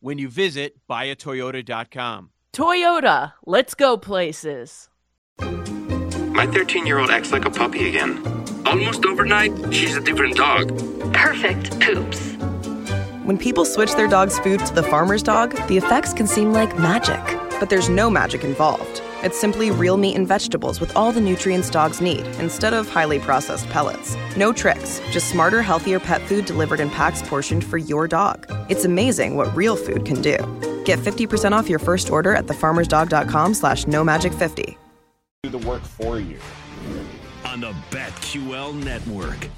when you visit buyatoyota.com. Toyota, let's go places. My 13 year old acts like a puppy again. Almost overnight, she's a different dog. Perfect poops. When people switch their dog's food to the farmer's dog, the effects can seem like magic. But there's no magic involved. It's simply real meat and vegetables with all the nutrients dogs need, instead of highly processed pellets. No tricks, just smarter, healthier pet food delivered in packs portioned for your dog. It's amazing what real food can do. Get 50% off your first order at thefarmersdog.com slash no magic 50. Do the work for you. On the BetQL network.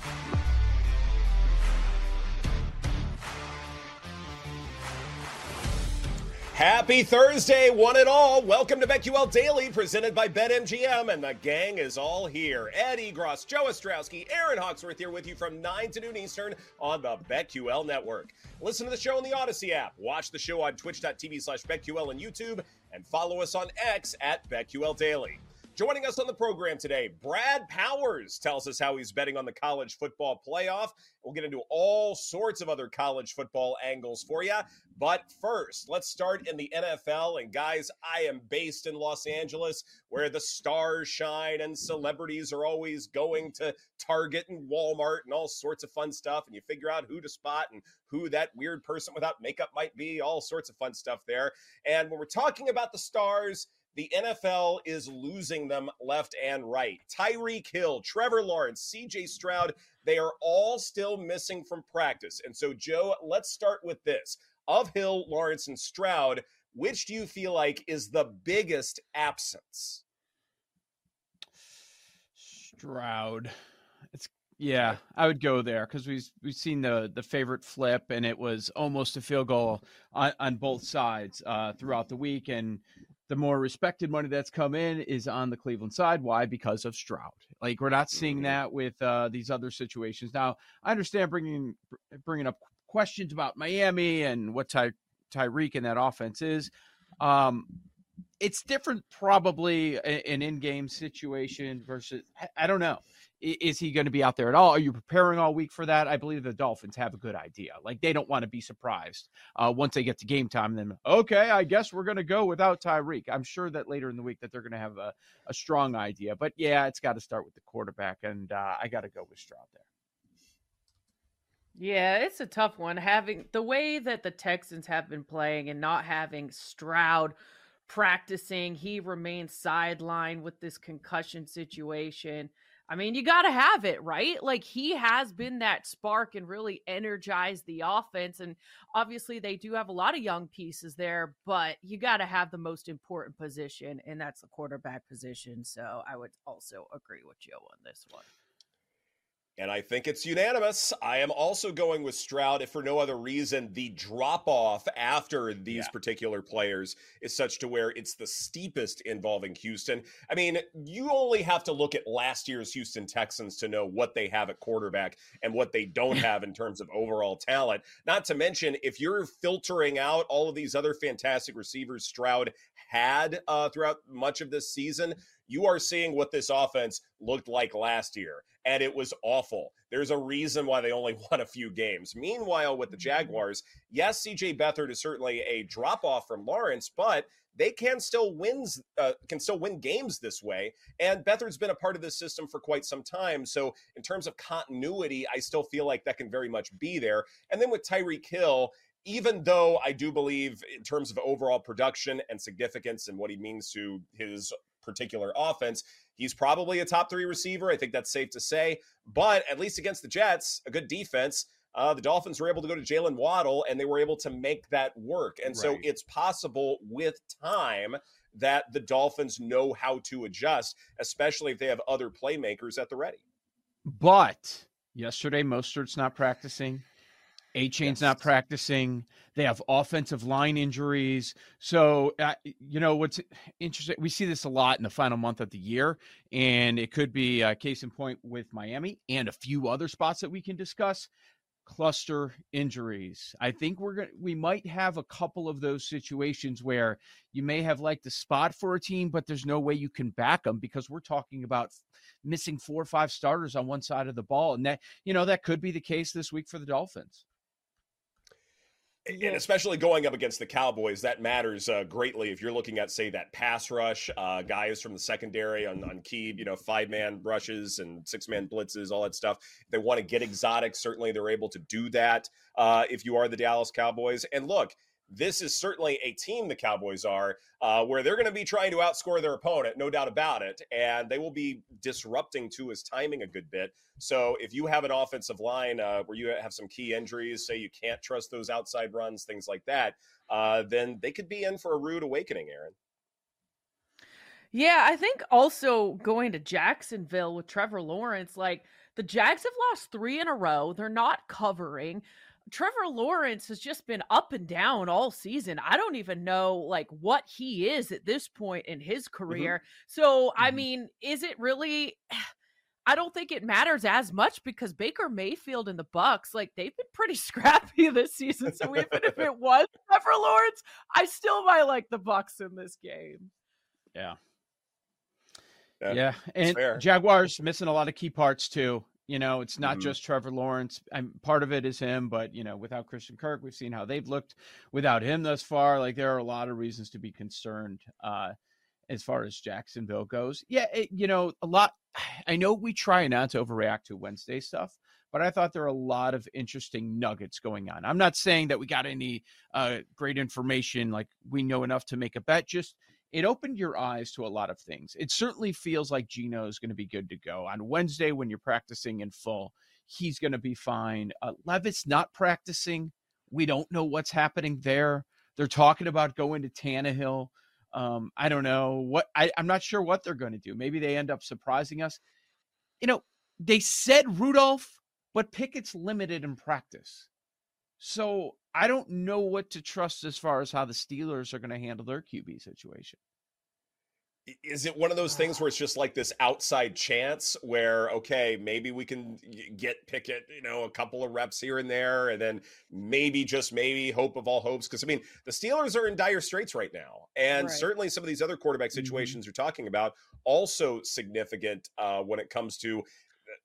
Happy Thursday, one and all. Welcome to BetQL Daily, presented by BetMGM, and the gang is all here. Ed Egros, Joe Ostrowski, Erin Hawksworth here with you from 9 to noon Eastern on the BetQL Network. Listen to the show on the Audacy app. Watch the show on twitch.tv slash BetQL and YouTube, and follow us on X at BetQL Daily. Joining us on the program today, Brad Powers tells us how he's betting on the college football playoff. We'll get into all sorts of other college football angles for you. But first, let's start in the NFL. And guys, I am based in Los Angeles where the stars shine and celebrities are always going to Target and Walmart and all sorts of fun stuff. And you figure out who to spot and who that weird person without makeup might be, all sorts of fun stuff there. And when we're talking about the stars, the NFL is losing them left and right. Tyreek Hill, Trevor Lawrence, CJ Stroud, they are all still missing from practice. And so, Joe, let's start with this. Of Hill, Lawrence, and Stroud, which do you feel like is the biggest absence? Stroud. It's yeah, I would go there because we've we've seen the the favorite flip, and it was almost a field goal on, on both sides uh, throughout the week, and the more respected money that's come in is on the Cleveland side. Why? Because of Stroud. Like we're not seeing Mm-hmm. that with uh, these other situations. Now, I understand bringing bringing up questions about Miami and what Ty, Tyreek and that offense is. Um, it's different, probably an in-game situation versus. I- I don't know. Is he going to be out there at all? Are you preparing all week for that? I believe the Dolphins have a good idea. Like they don't want to be surprised uh, once they get to game time. Then okay, I guess we're going to go without Tyreek. I'm sure that later in the week that they're going to have a, a strong idea. But yeah, it's got to start with the quarterback, and uh, I got to go with Stroud there. Yeah, it's a tough one. Having the way that the Texans have been playing and not having Stroud practicing, he remains sidelined with this concussion situation. I mean, you got to have it, right? Like he has been that spark and really energized the offense. And obviously, they do have a lot of young pieces there, but you got to have the most important position, and that's the quarterback position. So I would also agree with Joe on this one. And I think it's unanimous. I am also going with Stroud, if for no other reason, the drop off after these Yeah. particular players is such to where it's the steepest involving Houston. I mean, you only have to look at last year's Houston Texans to know what they have at quarterback and what they don't have in terms of overall talent. Not to mention, if you're filtering out all of these other fantastic receivers Stroud had uh, throughout much of this season, you are seeing what this offense looked like last year, and it was awful. There's a reason why they only won a few games. Meanwhile, with the Jaguars, yes, CJ Beathard is certainly a drop off from Lawrence, but they can still wins uh, can still win games this way. And Beathard's been a part of this system for quite some time. So in terms of continuity, I still feel like that can very much be there. And then with Tyreek Hill, even though I do believe, in terms of overall production and significance and what he means to his particular offense, he's probably a top three receiver. I think that's safe to say. But at least against the Jets, a good defense. Uh, the Dolphins were able to go to Jaylen Waddle and they were able to make that work. And so it's possible with time that the Dolphins know how to adjust, especially if they have other playmakers at the ready. But yesterday, Mostert's not practicing. Achane's not practicing. They have offensive line injuries. So, uh, you know, what's interesting, we see this a lot in the final month of the year, and it could be a case in point with Miami and a few other spots that we can discuss. Cluster injuries. I think we're going to, we might have a couple of those situations where you may have liked the spot for a team, but there's no way you can back them because we're talking about missing four or five starters on one side of the ball. And that, you know, that could be the case this week for the Dolphins. And especially going up against the Cowboys, that matters uh, greatly. If you're looking at, say, that pass rush, uh, guys from the secondary on, on key, you know, five man rushes and six man blitzes, all that stuff. If they want to get exotic, certainly they're able to do that. Uh, if you are the Dallas Cowboys, and look, this is certainly a team the Cowboys are, uh, where they're going to be trying to outscore their opponent, no doubt about it, and they will be disrupting to his timing a good bit. So if you have an offensive line uh, where you have some key injuries, say you can't trust those outside runs, things like that, uh, then they could be in for a rude awakening, Erin. Yeah, I think also going to Jacksonville with Trevor Lawrence, like the Jags have lost three in a row. They're not covering. Trevor Lawrence has just been up and down all season. I don't even know like what he is at this point in his career. So, I Mhm. mean, is it really I don't think it matters as much because Baker Mayfield and the Bucs, like they've been pretty scrappy this season. So even if it was Trevor Lawrence, I still might like the Bucs in this game. Yeah. Yeah, Yeah. And. Jaguars missing a lot of key parts too. You know, it's not Mhm. just Trevor Lawrence. I'm, part of it is him, but you know, without Christian Kirk, we've seen how they've looked without him thus far. Like there are a lot of reasons to be concerned uh as far as Jacksonville goes. Yeah, it, you know, a lot I know we try not to overreact to Wednesday stuff, but I thought there are a lot of interesting nuggets going on. I'm not saying that we got any uh great information like we know enough to make a bet, just it opened your eyes to a lot of things. It certainly feels like Gino is going to be good to go on Wednesday when you're practicing in full. He's going to be fine. Uh, Levis's not practicing. We don't know what's happening there. They're talking about going to Tannehill. Um, I don't know what. I, I'm not sure what they're going to do. Maybe they end up surprising us. You know, they said Rudolph, but Pickett's limited in practice. So I don't know what to trust as far as how the Steelers are going to handle their QB situation. Is it one of those things where it's just like this outside chance where, okay, maybe we can get Pickett, you know, a couple of reps here and there, and then maybe, just maybe, hope of all hopes? Because, I mean, the Steelers are in dire straits right now. And Right. certainly some of these other quarterback Mhm. situations you're talking about also significant uh, when it comes to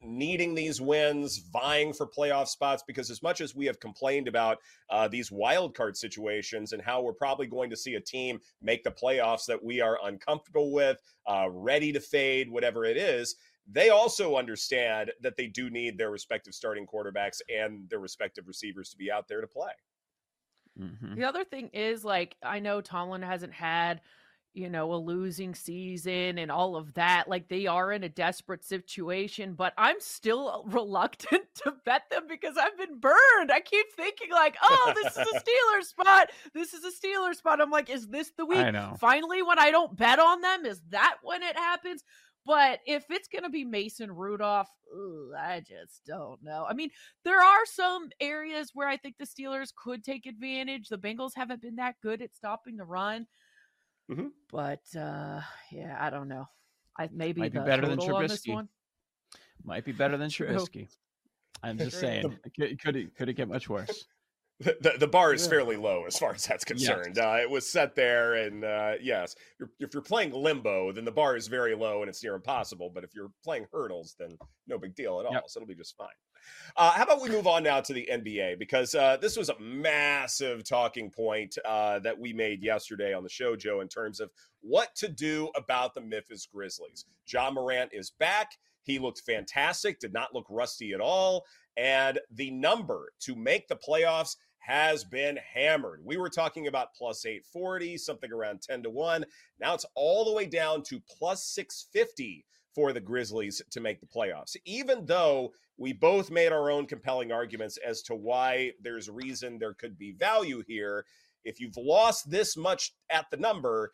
needing these wins, vying for playoff spots, because as much as we have complained about uh, these wild card situations and how we're probably going to see a team make the playoffs that we are uncomfortable with, uh, ready to fade, whatever it is, they also understand that they do need their respective starting quarterbacks and their respective receivers to be out there to play. Mhm. The other thing is like I know Tomlin hasn't had, you know, a losing season and all of that. Like they are in a desperate situation, but I'm still reluctant to bet them because I've been burned. I keep thinking like, "Oh, this is a Steelers spot. This is a Steelers spot." I'm like, "Is this the week?" Finally when I don't bet on them, is that when it happens? But if it's going to be Mason Rudolph, I just don't know. I mean, there are some areas where I think the Steelers could take advantage. The Bengals haven't been that good at stopping the run. Mhm. But uh yeah, I don't know. I maybe Might be the better than total on Trubisky. one. Might be better than True. Trubisky. I'm just saying, could could it could it get much worse? The, the bar is Yeah. fairly low as far as that's concerned. Uh, it was set there, and uh, yes, you're, if you're playing limbo, then the bar is very low and it's near impossible. But if you're playing hurdles, then no big deal at all. Yep. So it'll be just fine. Uh, how about we move on now to the NBA because uh, this was a massive talking point uh, that we made yesterday on the show, Joe, in terms of what to do about the Memphis Grizzlies. Ja Morant is back. He looked fantastic, did not look rusty at all. And the number to make the playoffs has been hammered. We were talking about plus 840, something around 10 to 1. Now it's all the way down to plus 650 for the Grizzlies to make the playoffs. Even though we both made our own compelling arguments as to why there's reason there could be value here, if you've lost this much at the number,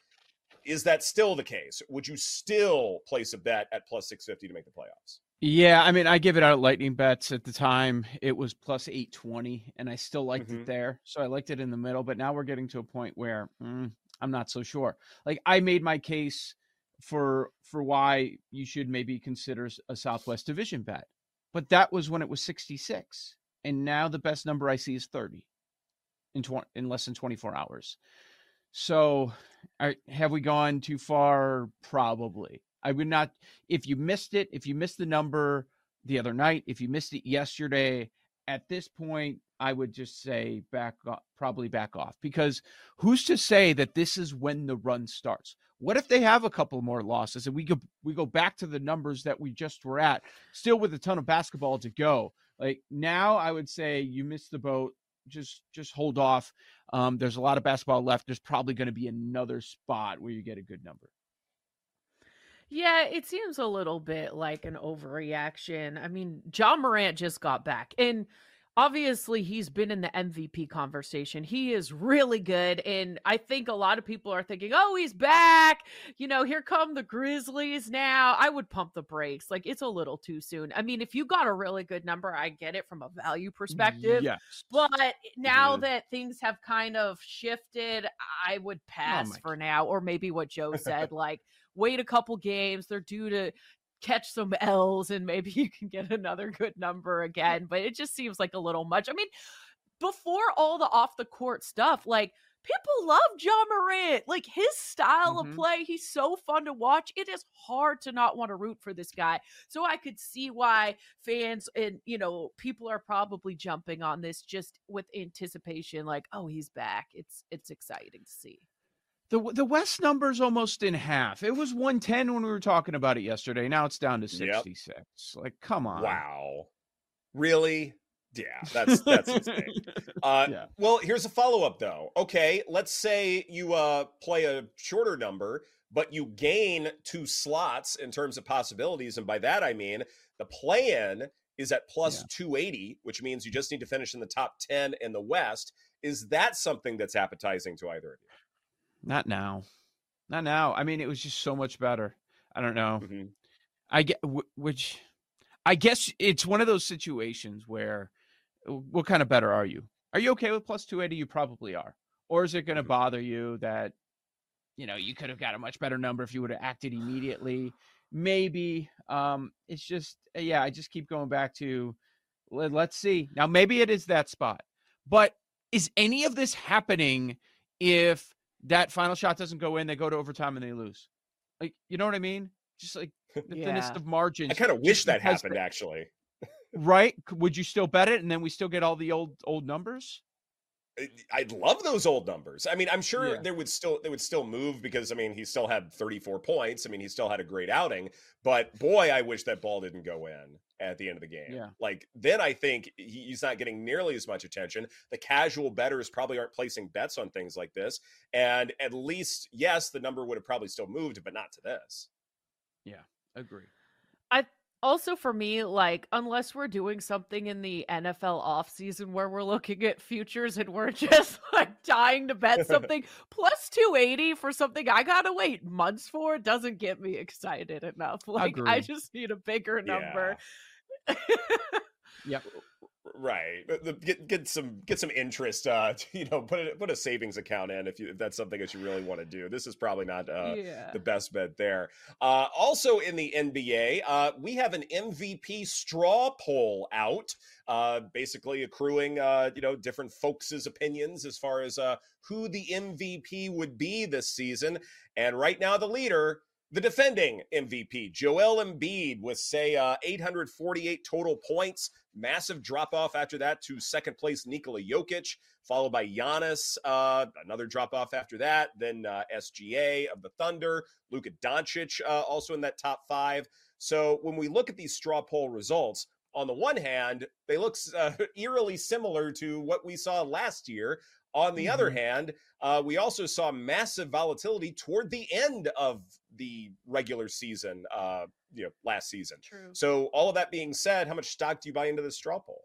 is that still the case? Would you still place a bet at plus 650 to make the playoffs? Yeah, I mean, I give it out lightning bets at the time. It was plus 820, and I still liked Mhm. it there. So I liked it in the middle, but now we're getting to a point where mm, I'm not so sure. Like, I made my case for for why you should maybe consider a Southwest Division bet, but that was when it was 66, and now the best number I see is 30 in tw- in less than 24 hours. So, are, have we gone too far? Probably. I would not. If you missed it, if you missed the number the other night, if you missed it yesterday, at this point, I would just say back, probably back off because who's to say that this is when the run starts? What if they have a couple more losses and we go we go back to the numbers that we just were at, still with a ton of basketball to go? Like now, I would say you missed the boat. Just just hold off. Um, there's a lot of basketball left. There's probably going to be another spot where you get a good number. Yeah, it seems a little bit like an overreaction. I mean, Ja Morant just got back, and obviously he's been in the MVP conversation. He is really good, and I think a lot of people are thinking, "Oh, he's back." You know, here come the Grizzlies now. I would pump the brakes. Like it's a little too soon. I mean, if you got a really good number, I get it from a value perspective. Yes. But now Mhm. that things have kind of shifted, I would pass my for now. Or maybe what Joe said, like wait a couple games. They're due to catch some L's and maybe you can get another good number again. But it just seems like a little much. I mean, before all the off the court stuff, like people love Ja Morant. Like his style Mhm. of play, he's so fun to watch. It is hard to not want to root for this guy. So I could see why fans and you know people are probably jumping on this just with anticipation like oh he's back it's it's exciting to see The the West number's almost in half. It was 110 when we were talking about it yesterday. Now it's down to Yep. 66. Like, come on. Wow. Really? Yeah, that's that's insane. Uh, Yeah. Well, here's a follow up though. Okay, let's say you uh, play a shorter number, but you gain two slots in terms of possibilities, and by that I mean the play-in is at plus Yeah. 280, which means you just need to finish in the top 10 in the West. Is that something that's appetizing to either of Not now. Not now. I mean, it was just so much better. I don't know. Mhm. I get which I guess it's one of those situations where what kind of better are you? Are you okay with plus 280? You probably are. Or is it going to Mhm. bother you that you know, you could have got a much better number if you would have acted immediately? Maybe um it's just uh, yeah, I just keep going back to let, let's see. Now maybe it is that spot. But is any of this happening if that final shot doesn't go in, they go to overtime and they lose? Like, you know what I mean? Just like the thinnest of margins. I kind of wish that happened actually. right? Would you still bet it, and then we still get all the old old numbers? I- I'd love those old numbers. I mean, I'm sure Yeah. there would still they would still move because I mean he still had 34 points. I mean he still had a great outing, but boy, I wish that ball didn't go in at the end of the game. Yeah. Like then I think he's not getting nearly as much attention. The casual betters probably aren't placing bets on things like this, and at least yes, the number would have probably still moved, but not to this. Yeah, agree. Also for me like unless we're doing something in the NFL off season where we're looking at futures and we're just like dying to bet something plus 280 for something I got to wait months for doesn't get me excited enough. Like I just need a bigger number. Yep. Right. Get get some get some interest. Uh, you know, put a, put a savings account in if you if that's something that you really want to do. This is probably not uh, yeah the best bet there. Uh, also in the NBA, uh, we have an MVP straw poll out, uh, basically accruing uh, you know different folks' opinions as far as uh, who the MVP would be this season. And right now, the leader. The defending MVP, Joel Embiid, with say uh, 848 total points. Massive drop off after that to second place Nikola Jokic, followed by Giannis. Uh, another drop off after that. Then uh, SGA of the Thunder, Luka Doncic uh, also in that top five. So when we look at these straw poll results, on the one hand, they look uh, eerily similar to what we saw last year. On the mm-hmm. other hand, uh, we also saw massive volatility toward the end of the regular season, uh, you know, last season. True. So, all of that being said, how much stock do you buy into the straw poll?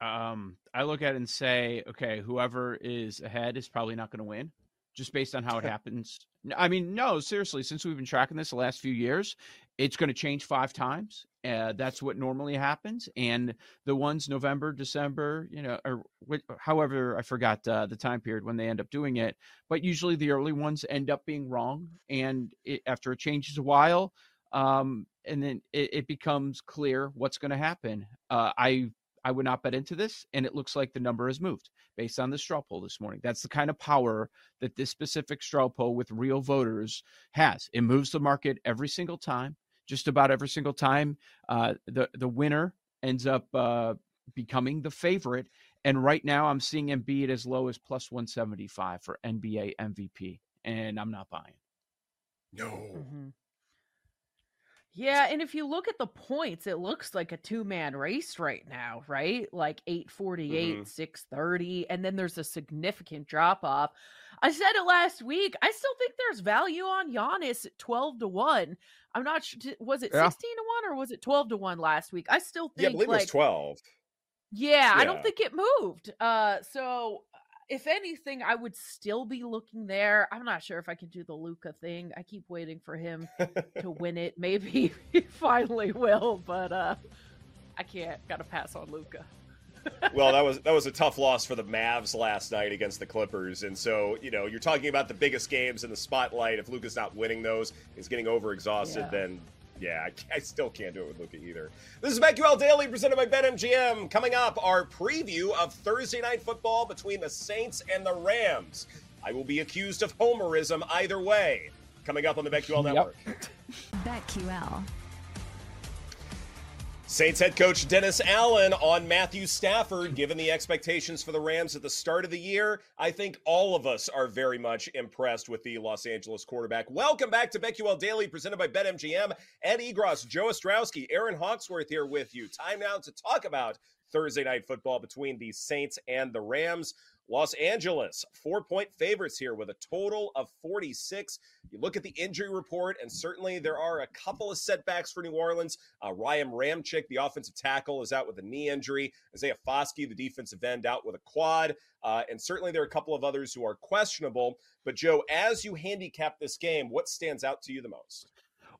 Um, I look at it and say, okay, whoever is ahead is probably not going to win, just based on how it happens. I mean, no, seriously, since we've been tracking this the last few years, it's going to change five times. Uh, that's what normally happens. And the ones November, December, you know, or however, I forgot uh, the time period when they end up doing it. But usually the early ones end up being wrong. And it, after it changes a while, um, and then it, it becomes clear what's going to happen. Uh, I I would not bet into this, and it looks like the number has moved based on the straw poll this morning. That's the kind of power that this specific straw poll with real voters has. It moves the market every single time, just about every single time. Uh, the the winner ends up uh, becoming the favorite, and right now I'm seeing Embiid as low as plus 175 for NBA MVP, and I'm not buying. No. Mm-hmm. Yeah, and if you look at the points, it looks like a two man race right now, right? Like 848, mm-hmm. 630, and then there's a significant drop off. I said it last week. I still think there's value on Giannis at 12 to 1. I'm not sure. Was it 16 to 1 or was it 12 to 1 last week? I still think yeah, I believe like, it was 12. Yeah, yeah, I don't think it moved. Uh, so if anything, I would still be looking there. I'm not sure if I can do the Luka thing. I keep waiting for him to win it. Maybe he finally will, but uh I can't. Got to pass on Luka. well, that was that was a tough loss for the Mavs last night against the Clippers, and so you know you're talking about the biggest games in the spotlight. If Luka's not winning those, he's getting overexhausted. Yeah. Then yeah, I, I, still can't do it with Luka either. This is BetQL Daily presented by BetMGM. Coming up, our preview of Thursday night football between the Saints and the Rams. I will be accused of homerism either way. Coming up on the BetQL Network. BetQL. Saints head coach Dennis Allen on Matthew Stafford. Given the expectations for the Rams at the start of the year, I think all of us are very much impressed with the Los Angeles quarterback. Welcome back to BetQL Daily, presented by BetMGM. Ed Egros, Joe Ostrowski, Erin Hawksworth here with you. Time now to talk about Thursday night football between the Saints and the Rams. Los Angeles, four point favorites here with a total of 46. You look at the injury report, and certainly there are a couple of setbacks for New Orleans. Uh, Ryan Ramczyk, the offensive tackle, is out with a knee injury. Isaiah Foskey, the defensive end, out with a quad. Uh, and certainly there are a couple of others who are questionable. But, Joe, as you handicap this game, what stands out to you the most?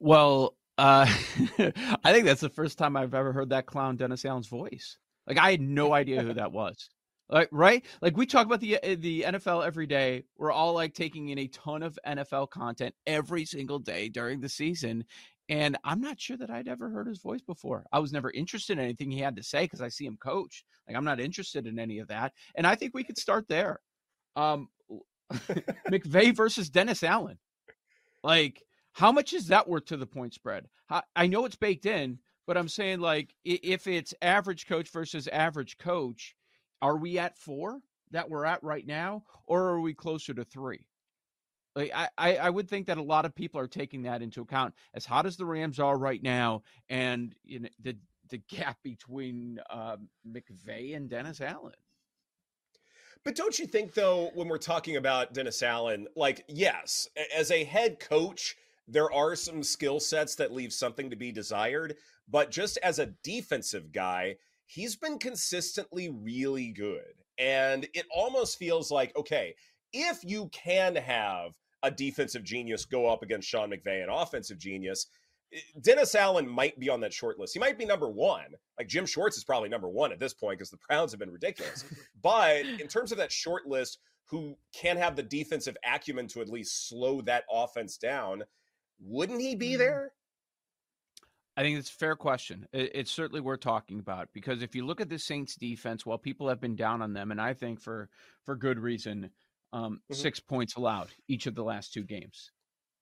Well, uh, I think that's the first time I've ever heard that clown Dennis Allen's voice. Like I had no idea who that was. Like right? Like we talk about the eh, the NFL every day. We're all like taking in a ton of NFL content every single day during the season. And I'm not sure that I'd ever heard his voice before. I was never interested in anything he had to say because I see him coach. Like I'm not interested in any of that. And I think we could start there. Um McVay versus Dennis Allen. Like, how much is that worth to the point spread? I know it's baked in, but I'm saying like if it's average coach versus average coach, are we at four that we're at right now, or are we closer to three? Like I, I would think that a lot of people are taking that into account. As hot as the Rams are right now, and you know, the the gap between uh, McVay and Dennis Allen. But don't you think, though, when we're talking about Dennis Allen, like, yes, as a head coach, there are some skill sets that leave something to be desired. But just as a defensive guy, he's been consistently really good. And it almost feels like, okay, if you can have a defensive genius go up against Sean McVay, an offensive genius, eh, Dennis Allen might be on that short list. He might be number one. Like Jim Schwartz is probably number one at this point because the Browns have been ridiculous. but in terms of that short list, who can have the defensive acumen to at least slow that offense down, wouldn't he be mm-hmm. there? I think it's a fair question. it's certainly worth talking about because if you look at the Saints defense, while people have been down on them, and I think for for good reason, um, mm-hmm. six points allowed each of the last two games.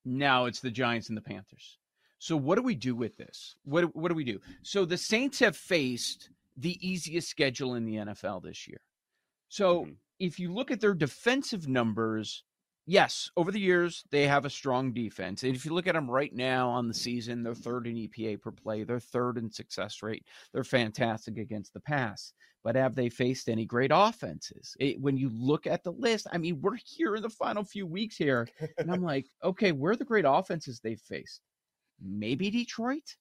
Now it's the Giants and the Panthers. So what do we do with this? What what do we do? So the Saints have faced the easiest schedule in the NFL this year. So mm-hmm. if you look at their defensive numbers, yes, over the years they have a strong defense. And if you look at them right now on the season, they're third in EPA per play, they're third in success rate. They're fantastic against the pass. But have they faced any great offenses? It, when you look at the list, I mean, we're here in the final few weeks here, and I'm like, okay, where are the great offenses they've faced? Maybe Detroit,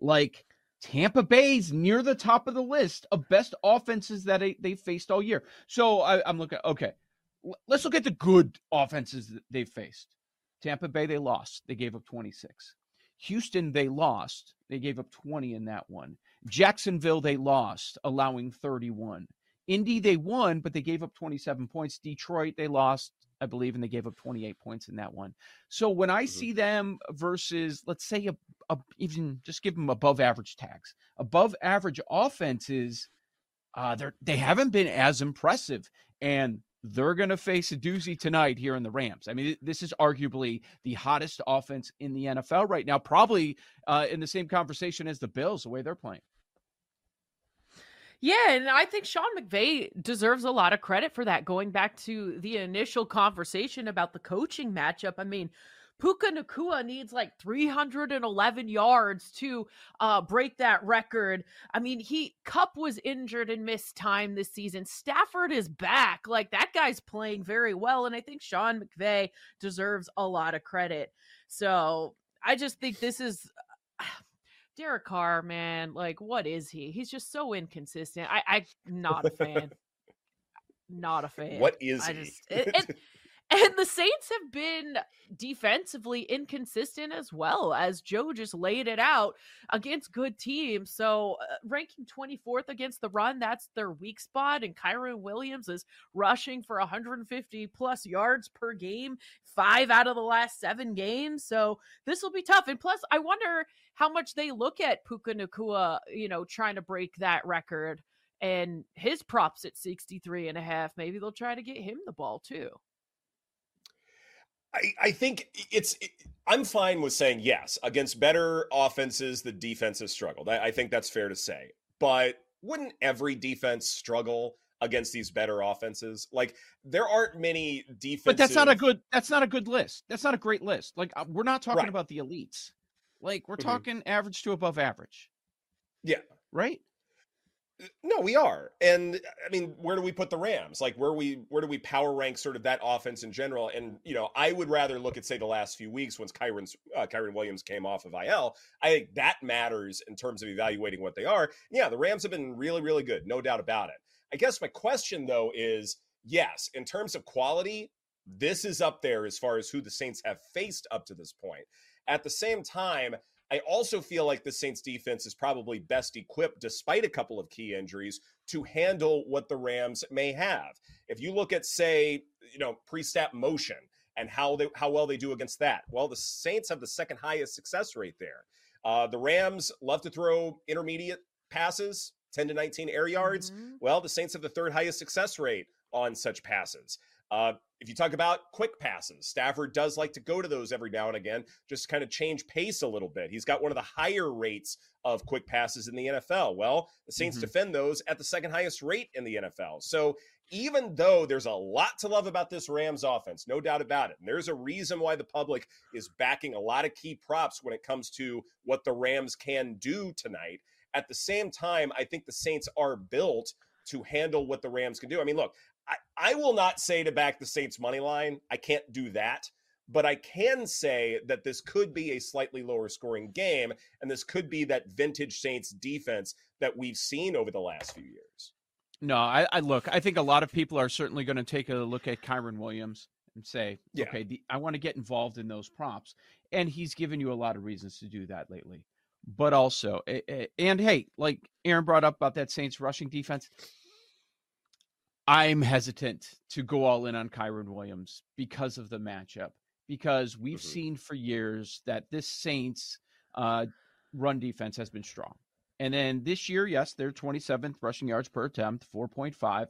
like Tampa Bay's near the top of the list of best offenses that they, they faced all year. So I, I'm looking, okay, let's look at the good offenses that they've faced. Tampa Bay, they lost. They gave up 26. Houston, they lost. They gave up 20 in that one. Jacksonville, they lost, allowing 31. Indy, they won, but they gave up 27 points. Detroit, they lost, I believe, and they gave up 28 points in that one. So when I mm-hmm. see them versus, let's say, a, a, even just give them above average tags, above average offenses, uh, they're they haven't been as impressive, and they're going to face a doozy tonight here in the Rams. I mean, this is arguably the hottest offense in the NFL right now, probably uh, in the same conversation as the Bills, the way they're playing. Yeah, and I think Sean McVay deserves a lot of credit for that. Going back to the initial conversation about the coaching matchup, I mean, Puka Nacua needs like 311 yards to uh, break that record. I mean, he Kupp was injured and missed time this season. Stafford is back. Like that guy's playing very well, and I think Sean McVay deserves a lot of credit. So I just think this is. Derek Carr, man, like what is he? He's just so inconsistent. I, I'm not a fan. not a fan. What is I he? Just, it, it, and the Saints have been defensively inconsistent as well, as Joe just laid it out against good teams. So, uh, ranking 24th against the run, that's their weak spot. And Kyren Williams is rushing for 150 plus yards per game, five out of the last seven games. So, this will be tough. And plus, I wonder how much they look at Puka Nacua, you know, trying to break that record and his props at 63 and a half. Maybe they'll try to get him the ball too. I, I think it's it, I'm fine with saying yes against better offenses. The defense has struggled. I, I think that's fair to say. But wouldn't every defense struggle against these better offenses? Like there aren't many defenses. But that's not a good. That's not a good list. That's not a great list. Like uh, we're not talking right. about the elites. Like we're mm-hmm. talking average to above average. Yeah. Right. No, we are. And I mean, where do we put the Rams? Like where we where do we power rank sort of that offense in general? And you know, I would rather look at say the last few weeks once Kyren uh, Kyren Williams came off of IL. I think that matters in terms of evaluating what they are. Yeah, the Rams have been really really good, no doubt about it. I guess my question though is, yes, in terms of quality, this is up there as far as who the Saints have faced up to this point. At the same time, I also feel like the Saints defense is probably best equipped, despite a couple of key injuries, to handle what the Rams may have. If you look at, say, you know, pre-snap motion and how they how well they do against that, well, the Saints have the second highest success rate there. Uh, the Rams love to throw intermediate passes, 10 to 19 air yards. Mm-hmm. Well, the Saints have the third highest success rate on such passes. Uh, if you talk about quick passes, Stafford does like to go to those every now and again, just kind of change pace a little bit. He's got one of the higher rates of quick passes in the NFL. Well, the Saints mm-hmm. defend those at the second highest rate in the NFL. So even though there's a lot to love about this Rams offense, no doubt about it, and there's a reason why the public is backing a lot of key props when it comes to what the Rams can do tonight. At the same time, I think the Saints are built to handle what the Rams can do. I mean, look, I, I will not say to back the Saints money line. I can't do that. But I can say that this could be a slightly lower scoring game, and this could be that vintage Saints defense that we've seen over the last few years. No, I, I look. I think a lot of people are certainly going to take a look at Kyren Williams and say, yeah. okay, the, I want to get involved in those props, and he's given you a lot of reasons to do that lately. But also, and hey, like Erin brought up about that Saints rushing defense, I'm hesitant to go all in on Kyren Williams because of the matchup. Because we've mm-hmm. seen for years that this Saints uh, run defense has been strong. And then this year, yes, they're 27th rushing yards per attempt, 4.5,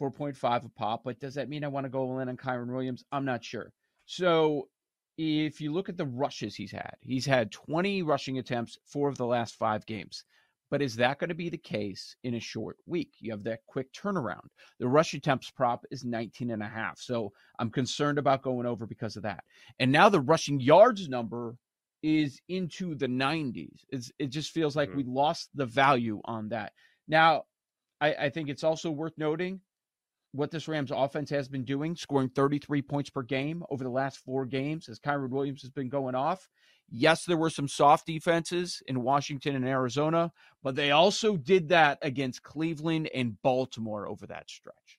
4.5 a pop. But does that mean I want to go all in on Kyren Williams? I'm not sure. So if you look at the rushes he's had, he's had 20 rushing attempts, four of the last five games. But is that going to be the case in a short week? You have that quick turnaround. The rush attempts prop is 19 and a half. So I'm concerned about going over because of that. And now the rushing yards number is into the 90s. It's, it just feels like mm-hmm. we lost the value on that. Now, I, I think it's also worth noting what this Rams offense has been doing, scoring 33 points per game over the last four games as Kyren Williams has been going off. Yes, there were some soft defenses in Washington and Arizona, but they also did that against Cleveland and Baltimore over that stretch.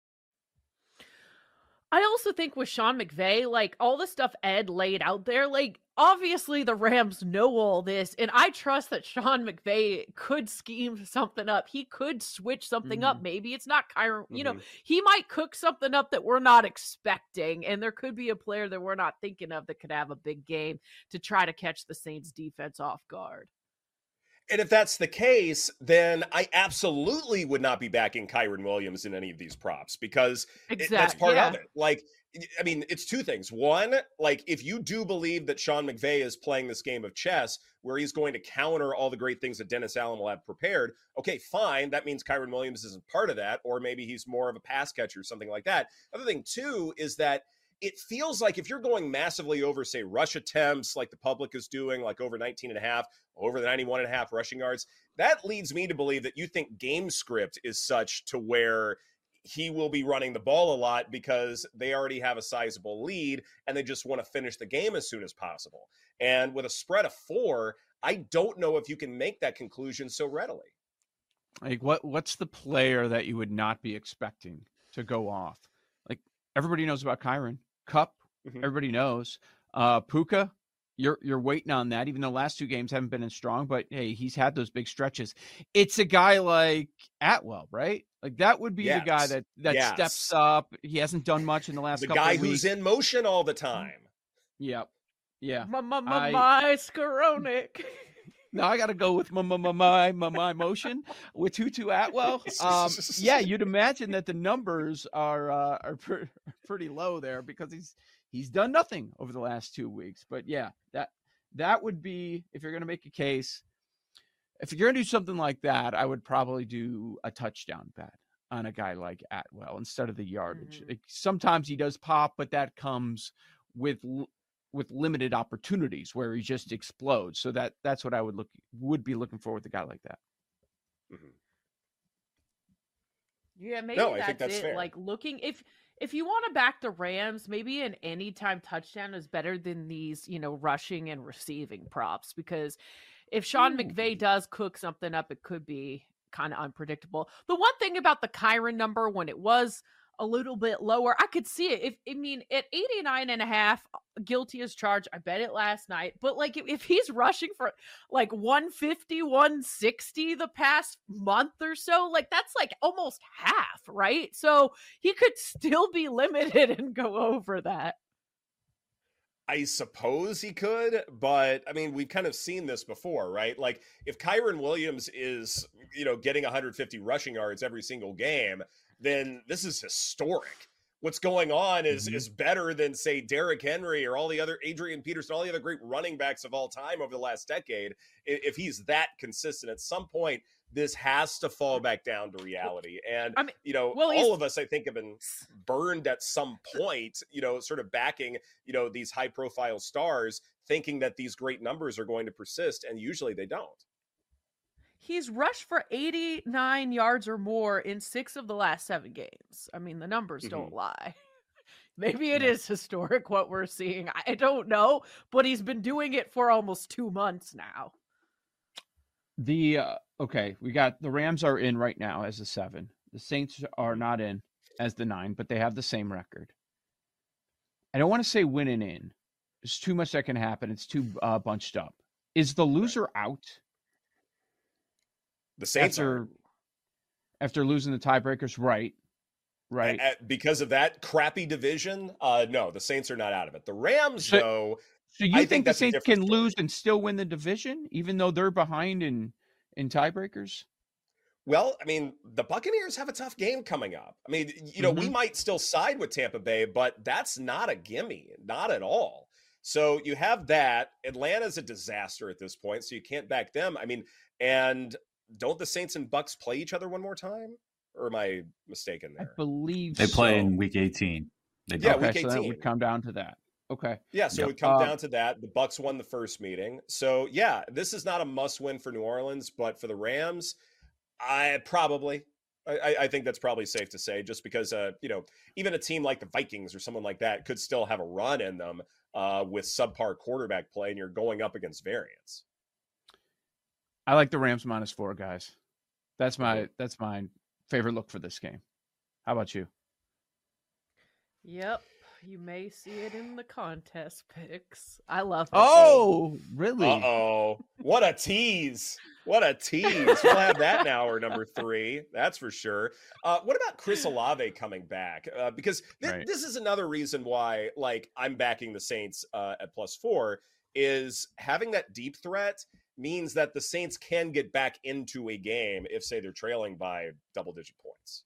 I also think with Sean McVay, like all the stuff Ed laid out there, like obviously the Rams know all this, and I trust that Sean McVay could scheme something up. He could switch something mm-hmm. up. Maybe it's not Kyren, mm-hmm. you know, mm-hmm. he might cook something up that we're not expecting, and there could be a player that we're not thinking of that could have a big game to try to catch the Saints defense off guard. And if that's the case, then I absolutely would not be backing Kyren Williams in any of these props because exactly. it, that's part yeah. of it. Like, I mean, it's two things. One, like if you do believe that Sean McVay is playing this game of chess where he's going to counter all the great things that Dennis Allen will have prepared, okay, fine. That means Kyren Williams isn't part of that, or maybe he's more of a pass catcher or something like that. Other thing, too, is that it feels like if you're going massively over, say, rush attempts like the public is doing, like over 19 and a half, over the 91 and a half rushing yards, that leads me to believe that you think game script is such to where he will be running the ball a lot because they already have a sizable lead and they just want to finish the game as soon as possible. And with a spread of four, I don't know if you can make that conclusion so readily. Like what what's the player that you would not be expecting to go off? Like everybody knows about Kyren. Kupp, mm-hmm. everybody knows. Uh, Puka, you're you're waiting on that, even though last two games haven't been as strong. But hey, he's had those big stretches. It's a guy like Atwell, right? Like that would be yes. the guy that that yes. steps up. He hasn't done much in the last. The guy who's in motion all the time. Yep. Yeah. My my my, my Skowronek. Now I got to go with my my my my, my motion with Tutu Atwell. Um, yeah, you'd imagine that the numbers are uh, are pre- pretty low there because he's he's done nothing over the last two weeks. But yeah, that that would be if you're going to make a case. if you're gonna do something like that, I would probably do a touchdown bet on a guy like Atwell instead of the yardage. Like, sometimes he does pop, but that comes with with limited opportunities where he just explodes. So that that's what I would look would be looking for with a guy like that. Mm-hmm. Yeah, maybe No, I that's, think that's it. fair. Like looking if if you want to back the Rams, maybe an anytime touchdown is better than these, you know, rushing and receiving props because if Sean McVay does cook something up, it could be kind of unpredictable. The one thing about the Kyren number when it was a little bit lower, I could see it. If I mean at 89 and a half, guilty as charged. I bet it last night. But like if, if he's rushing for like 150, 160 the past month or so, like that's like almost half, right? So he could still be limited and go over that. I suppose he could, but I mean, we've kind of seen this before, right? Like if Kyren Williams is, you know, getting 150 rushing yards every single game, then this is historic. What's going on is mm-hmm. is better than say Derrick Henry or all the other Adrian Peterson, all the other great running backs of all time over the last decade. If he's that consistent, at some point this has to fall mm-hmm. back down to reality. And I mean, you know, well, all of us, I think, have been burned at some point. You know, sort of backing you know these high profile stars, thinking that these great numbers are going to persist, and usually they don't. He's rushed for 89 yards or more in six of the last seven games. I mean, the numbers don't lie. Maybe it is historic what we're seeing. I don't know, but he's been doing it for almost two months now. The uh, okay, we got the Rams are in right now as a seven. The Saints are not in as the nine, but they have the same record. I don't want to say winning in. There's too much that can happen. It's too uh, bunched up. Is the loser out The Saints after are after losing the tiebreakers? Right, right. because of that crappy division. Uh, no, the Saints are not out of it. The Rams, So- though. So you think, think the Saints can lose and still win the division, even though they're behind in in tiebreakers? Well, I mean, the Buccaneers have a tough game coming up. I mean, you know, we Mhm. might still side with Tampa Bay, but that's not a gimme, not at all. So you have that. Atlanta's a disaster at this point, so you can't back them. I mean, and don't the Saints and Bucs play each other one more time? Or am I mistaken there? I believe They play in week 18. They Yeah, do. week okay, so that would come down to that. Okay. Yeah, so Yep. it would come Uh, down to that. The Bucs won the first meeting. So yeah, this is not a must win for New Orleans, but for the Rams, I probably I, I- I think that's probably safe to say, just because uh, you know, even a team like the Vikings or someone like that could still have a run in them uh with subpar quarterback play, and you're going up against variance. I like the Rams minus four, guys. That's my that's my favorite look for this game. How about you? Yep. You may see it in the contest picks. I love it. Oh, really? Uh oh. What a tease. What a tease. We'll have that now or number three. That's for sure. Uh, what about Chris Olave coming back? Uh, because thi- Right. this is another reason why, like, I'm backing the Saints uh, at plus four is having that deep threat means that the Saints can get back into a game if, say, they're trailing by double digit points.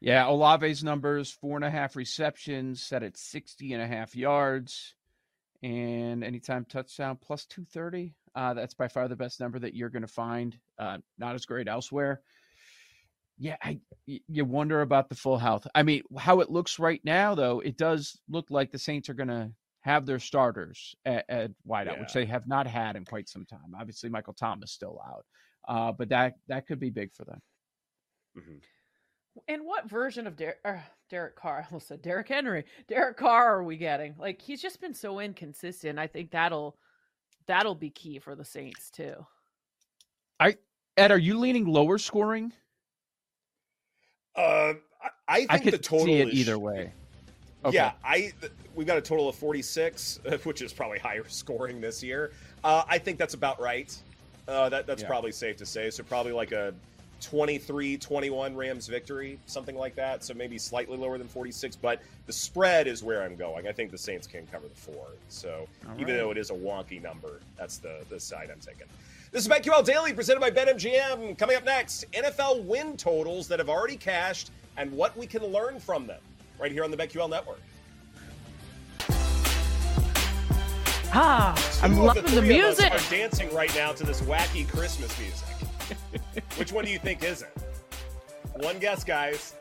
Yeah, Olave's numbers, four and a half receptions, set at 60 and a half yards, and anytime touchdown plus 230. Uh, that's by far the best number that you're going to find. Uh, not as great elsewhere. Yeah, I, you wonder about the full health. I mean, how it looks right now, though, it does look like the Saints are going to have their starters at, at wideout, which they have not had in quite some time. Obviously, Michael Thomas still out, uh, but that that could be big for them. And what version of Der- uh, Derek Carr? I almost said Derrick Henry. Derek Carr are we getting? Like he's just been so inconsistent. I think that'll that'll be key for the Saints too. I Ed, are you leaning lower scoring? Uh, I, I think I could the total see it is- either way. Okay. Yeah, I th- we've got a total of 46, which is probably higher scoring this year. Uh, I think that's about right. Uh, that that's Yeah. probably safe to say. So probably like a 23-21 Rams victory, something like that. So maybe slightly lower than 46, but the spread is where I'm going. I think the Saints can cover the four. So All even right. though it is a wonky number, that's the the side I'm taking. This is BetQL Daily presented by BetMGM. Coming up next, NFL win totals that have already cashed and what we can learn from them right here on the BetQL network. Ah, I'm loving the, three of us music. Are dancing right now to this wacky Christmas music. Which one do you think is it? One guess, guys.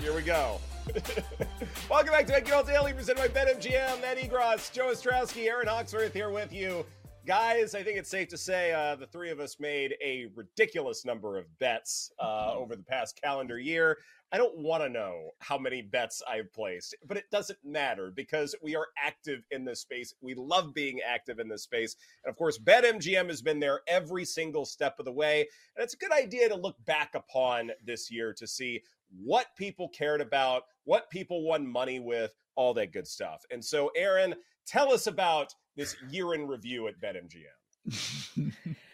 Here we go. Welcome back to BetQL Daily, presented by BetMGM. Ed Egros, Joe Ostrowski, Erin Hawksworth here with you. Guys, I think it's safe to say uh, the three of us made a ridiculous number of bets uh, over the past calendar year. I don't want to know how many bets I've placed, but it doesn't matter because we are active in this space. We love being active in this space. And of course, BetMGM has been there every single step of the way. And it's a good idea to look back upon this year to see what people cared about, what people won money with, all that good stuff. And so, Erin, tell us about this year in review at BetMGM.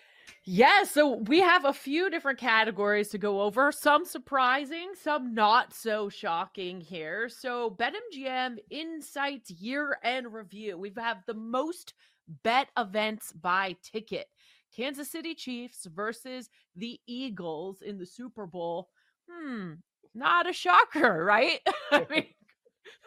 Yeah, so we have a few different categories to go over, some surprising, some not so shocking here. So, BetMGM Insights Year End Review. We have had the most bet events by ticket. Kansas City Chiefs versus the Eagles in the Super Bowl. Hmm, not a shocker, right? I mean,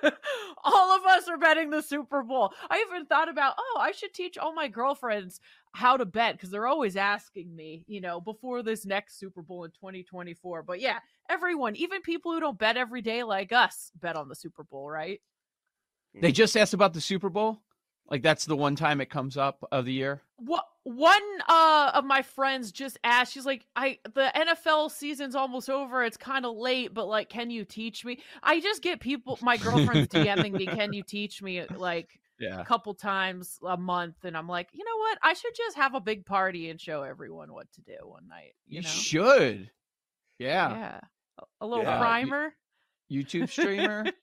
all of us are betting the Super Bowl. I even thought about, oh, I should teach all my girlfriends how to bet because they're always asking me, you know, before this next Super Bowl in 2024. But yeah, everyone, even people who don't bet every day like us, bet on the Super Bowl, right? They just asked about the Super Bowl. Like that's the one time it comes up of the year. What one uh of my friends just asked, she's like, I the NFL season's almost over. It's kind of late, but like, can you teach me? I just get people my girlfriend's DMing me, can you teach me like Yeah. a couple times a month? And I'm like, you know what? I should just have a big party and show everyone what to do one night. You, You, know? should. Yeah. Yeah. A- A little Yeah. You- primer. YouTube streamer.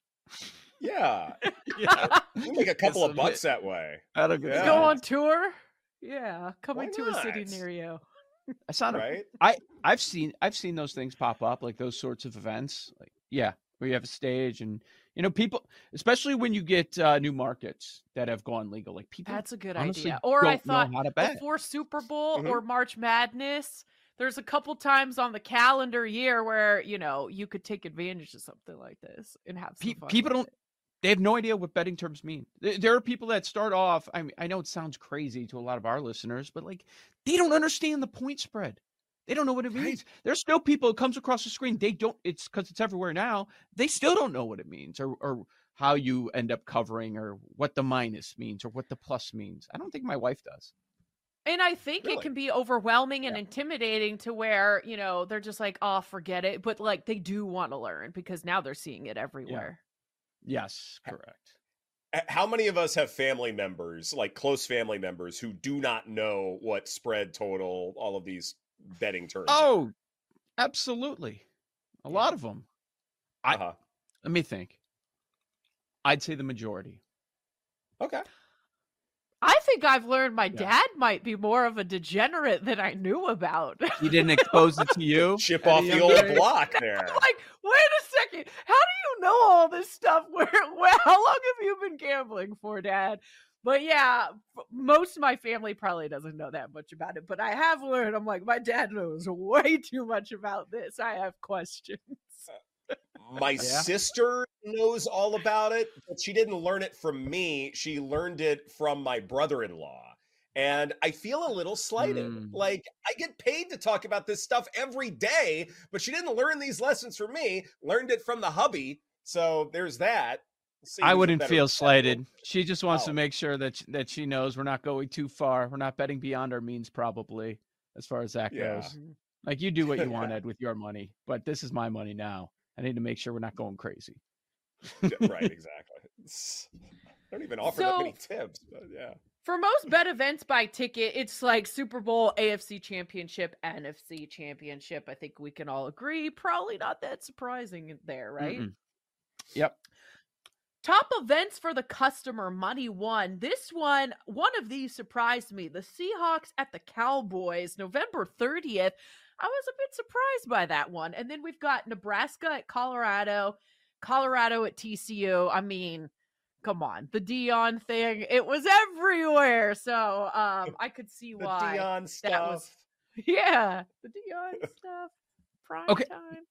Yeah. yeah. You make a couple of bucks that way. That'll go. Yeah. Go on tour. Yeah. Coming Why to a city near you. That's not Right? a, I I've seen I've seen those things pop up like those sorts of events. Like yeah, where you have a stage and you know people, especially when you get uh, new markets that have gone legal. Like people, That's a good idea. Or I thought how to bet. before Super Bowl Mhm. or March Madness, there's a couple times on the calendar year where you know you could take advantage of something like this and have some Pe- fun people don't it. they have no idea what betting terms mean There- there are people that start off i mean i know it sounds crazy to a lot of our listeners but like they don't understand the point spread they don't know what it means there's still people it comes across the screen they don't it's because it's everywhere now they still don't know what it means or or how you end up covering or what the minus means or what the plus means i don't think my wife does And I think Really? it can be overwhelming and intimidating to where, you know, they're just like, oh, forget it. But like they do want to learn because now they're seeing it everywhere. yes correct How many of us have family members, like close family members, who do not know what spread, total, all of these betting terms? are? oh absolutely a lot of them i Uh-huh. let me think i'd say the majority Okay. I think I've learned my dad might be more of a degenerate than I knew about. he didn't expose it to you Chip off the young old age? block there. like, wait a second. How do you know all this stuff? Where, where how long have you been gambling for, Dad? But yeah, most of my family probably doesn't know that much about it. But I have learned. I'm like, my dad knows way too much about this. I have questions. My sister knows all about it, but she didn't learn it from me. She learned it from my brother in law. And I feel a little slighted. Mm. Like, I get paid to talk about this stuff every day, but she didn't learn these lessons from me, learned it from the hubby. So there's that. See I wouldn't feel bet. slighted. She just wants Oh. to make sure that sh- that she knows we're not going too far. We're not betting beyond our means, probably, as far as that Yeah. goes. Like you do what you want, Ed, with your money, but this is my money now. I need to make sure we're not going crazy. right, exactly. It's- I don't even offer that many tips, but yeah. For most bet events by ticket, it's like Super Bowl, AFC Championship, NFC Championship. I think we can all agree. Probably not that surprising there, right? Mm-mm. Yep. Top events for the customer money one. This one, one of these surprised me. The Seahawks at the Cowboys, November 30th. I was a bit surprised by that one. And then we've got Nebraska at Colorado, Colorado at TCU. I mean, come on, the Deion thing, it was everywhere. So um I could see The why Deion that was stuff. yeah, the Deion stuff. Prime Okay. time.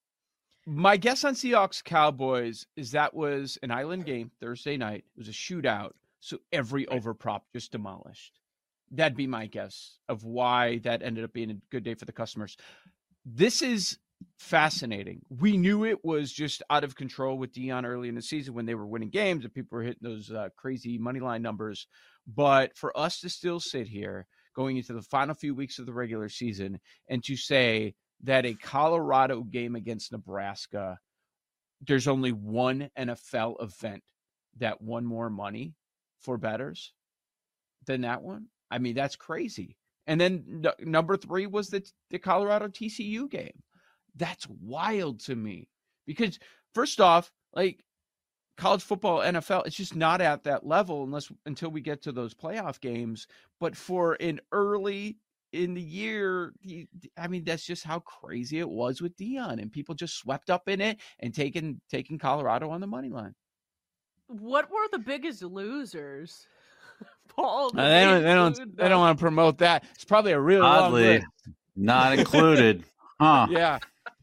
My guess on Seahawks Cowboys is that was an island game Thursday night. It was a shootout. So every overprop just demolished. That'd be my guess of why that ended up being a good day for the customers. This is fascinating. We knew it was just out of control with Deion early in the season when they were winning games and people were hitting those uh, crazy money line numbers. But for us to still sit here going into the final few weeks of the regular season and to say that a Colorado game against Nebraska, there's only one NFL event that won more money for betters than that one. I mean, that's crazy. And then n- number three was the the Colorado TCU game. That's wild to me because first off, like college football, NFL, it's just not at that level unless until we get to those playoff games. But for an early in the year, I mean, that's just how crazy it was with Deion, and people just swept up in it and taking taking Colorado on the money line. What were the biggest losers? Paul, Uh, they don't. They don't. They don't want to promote that. It's probably a really long Oddly, list. not included. Huh. Yeah.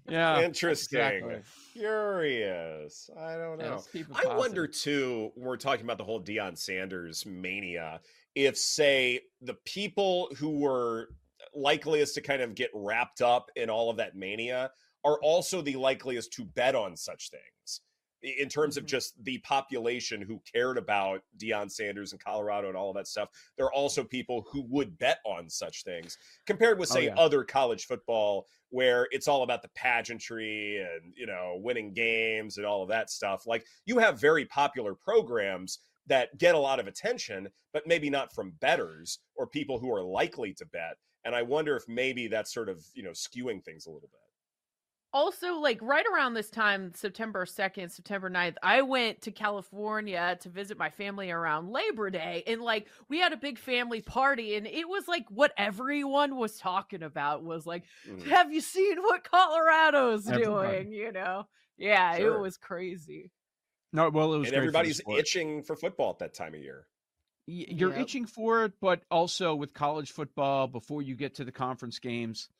Yeah. Interesting. exactly. Curious. I don't know. let's keep I wonder too, when we're talking about the whole Deion Sanders mania, if say the people who were likeliest to kind of get wrapped up in all of that mania are also the likeliest to bet on such things in terms Mm-hmm. of just the population who cared about Deion Sanders and Colorado and all of that stuff. There are also people who would bet on such things compared with Oh, say yeah. other college football where it's all about the pageantry and you know winning games and all of that stuff. Like you have very popular programs that get a lot of attention, but maybe not from betters or people who are likely to bet. And I wonder if maybe that's sort of you know skewing things a little bit. also like right around this time september 2nd september 9th i went to california to visit my family around labor day and like we had a big family party and it was like what everyone was talking about was like Mm-hmm. have you seen what colorado's Everybody. doing you know yeah Sure. it was crazy No, well, it was And great for everybody's sport. itching for football at that time of year. You're Yep. itching for it, but also with college football, before you get to the conference games,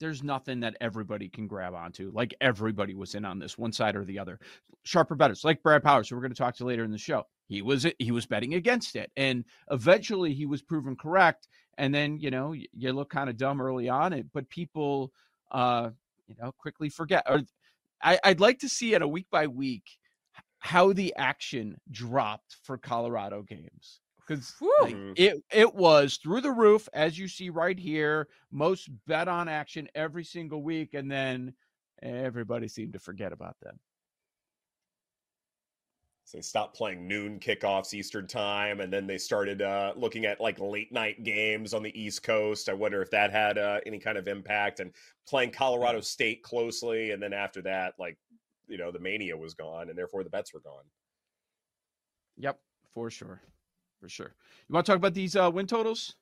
there's nothing that everybody can grab onto. Like everybody was in on this, one side or the other. Sharper betters, like Brad Powers, who we're going to talk to later in the show. He was he was betting against it, and eventually he was proven correct. And then you know you look kind of dumb early on, it, but people, uh, you know, quickly forget. Or I, I'd like to see it a week by week how the action dropped for Colorado games because like, it it was through the roof as you see right here most bet on action every single week and then everybody seemed to forget about them. So they stopped playing noon kickoffs Eastern time, and then they started uh, looking at like late night games on the East Coast. I wonder if that had uh, any kind of impact, and playing Colorado State closely, and then after that, like you know, the mania was gone, and therefore the bets were gone. yep for sure for sure. You want to talk about these uh win totals?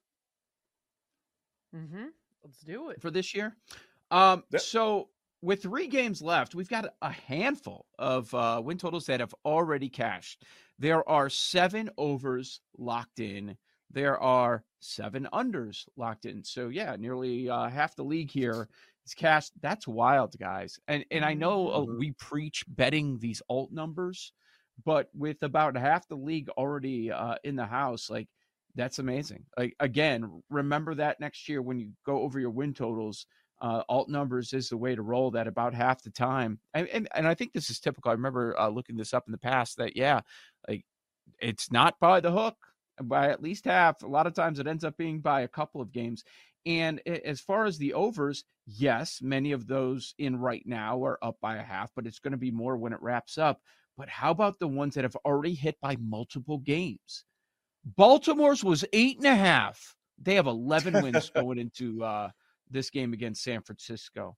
Mm-hmm let's do it. For this year? Um Yep. so with three games left we've got a handful of uh win totals that have already cashed. There are seven overs locked in. There are seven unders locked in. So yeah nearly uh, half the league here is cashed that's wild guys. And and i know uh, Mhm. we preach betting these alt numbers but with about half the league already uh, in the house like that's amazing. Like again remember that next year when you go over your win totals uh, alt numbers is the way to roll that about half the time. And and, and i think this is typical. I remember uh, looking this up in the past that yeah like it's not by the hook by at least half a lot of times it ends up being by a couple of games. And as far as the overs yes many of those in right now are up by a half but it's going to be more when it wraps up. But how about the ones that have already hit by multiple games? Baltimore's was eight and a half. They have 11 wins going into uh this game against san francisco.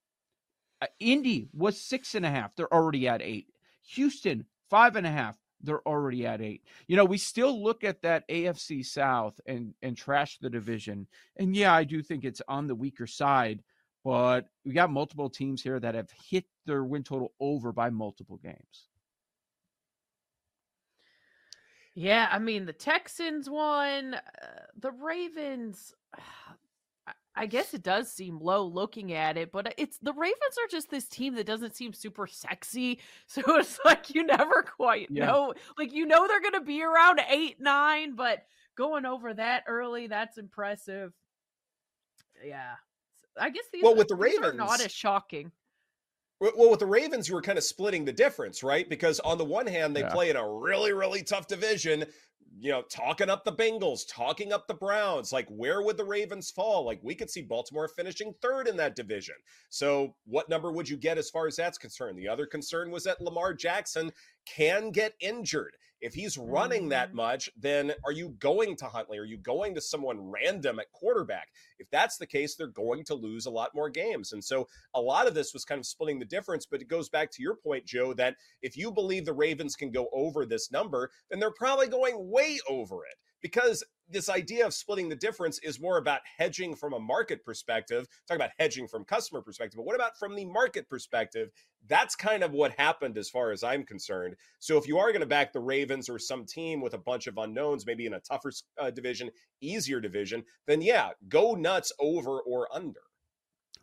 Uh, indy was six and a half. They're already at eight. Houston five and a half they're already at eight you know we still look at that afc south and and trash the division and yeah i do think it's on the weaker side but we got multiple teams here that have hit their win total over by multiple games Yeah, I mean the Texans won, uh, the Ravens. I, I guess it does seem low looking at it, but it's the Ravens are just this team that doesn't seem super sexy. So it's like you never quite Yeah. know. Like you know they're going to be around 8 9, but going over that early, that's impressive. Yeah. I guess these, Well, with the these are not as shocking. Well, with the Ravens, you were kind of splitting the difference, right? Because on the one hand, they Yeah. play in a really, really tough division, you know, talking up the Bengals, talking up the Browns. Like, where would the Ravens fall? Like, we could see Baltimore finishing third in that division. So, what number would you get as far as that's concerned? The other concern was that Lamar Jackson can get injured. If he's running that mm-hmm. much, then are you going to Huntley? Are you going to someone random at quarterback? If that's the case, they're going to lose a lot more games. And so a lot of this was kind of splitting the difference, but it goes back to your point, Joe, that if you believe the Ravens can go over this number, then they're probably going way over it because this idea of splitting the difference is more about hedging from a market perspective. Talk about hedging from customer perspective, but what about from the market perspective? That's kind of what happened as far as I'm concerned. So if you are going to back the Ravens or some team with a bunch of unknowns, maybe in a tougher uh, division, easier division, then yeah, go nuts over or under.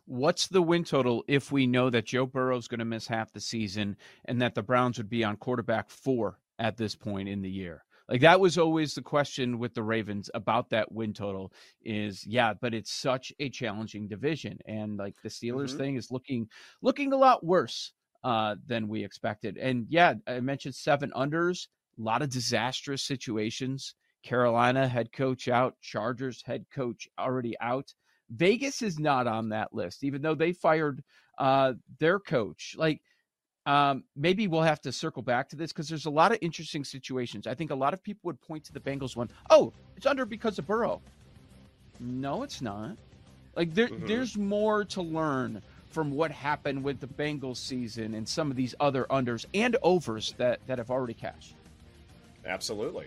What's the win total if we know that Joe Burrow's going to miss half the season and that the Browns would be on quarterback four at this point in the year? Like that was always the question with the Ravens about that win total is yeah, but it's such a challenging division and like the Steelers Mhm. thing is looking looking a lot worse uh than we expected. And yeah, I mentioned seven unders, a lot of disastrous situations. Carolina head coach out, Chargers head coach already out. Vegas is not on that list, even though they fired uh, their coach. Like, um, maybe we'll have to circle back to this because there's a lot of interesting situations. I think a lot of people would point to the Bengals one. Oh, it's under because of Burrow. No, it's not. Like there, Mhm. there's more to learn from what happened with the Bengals season and some of these other unders and overs that that have already cashed. Absolutely.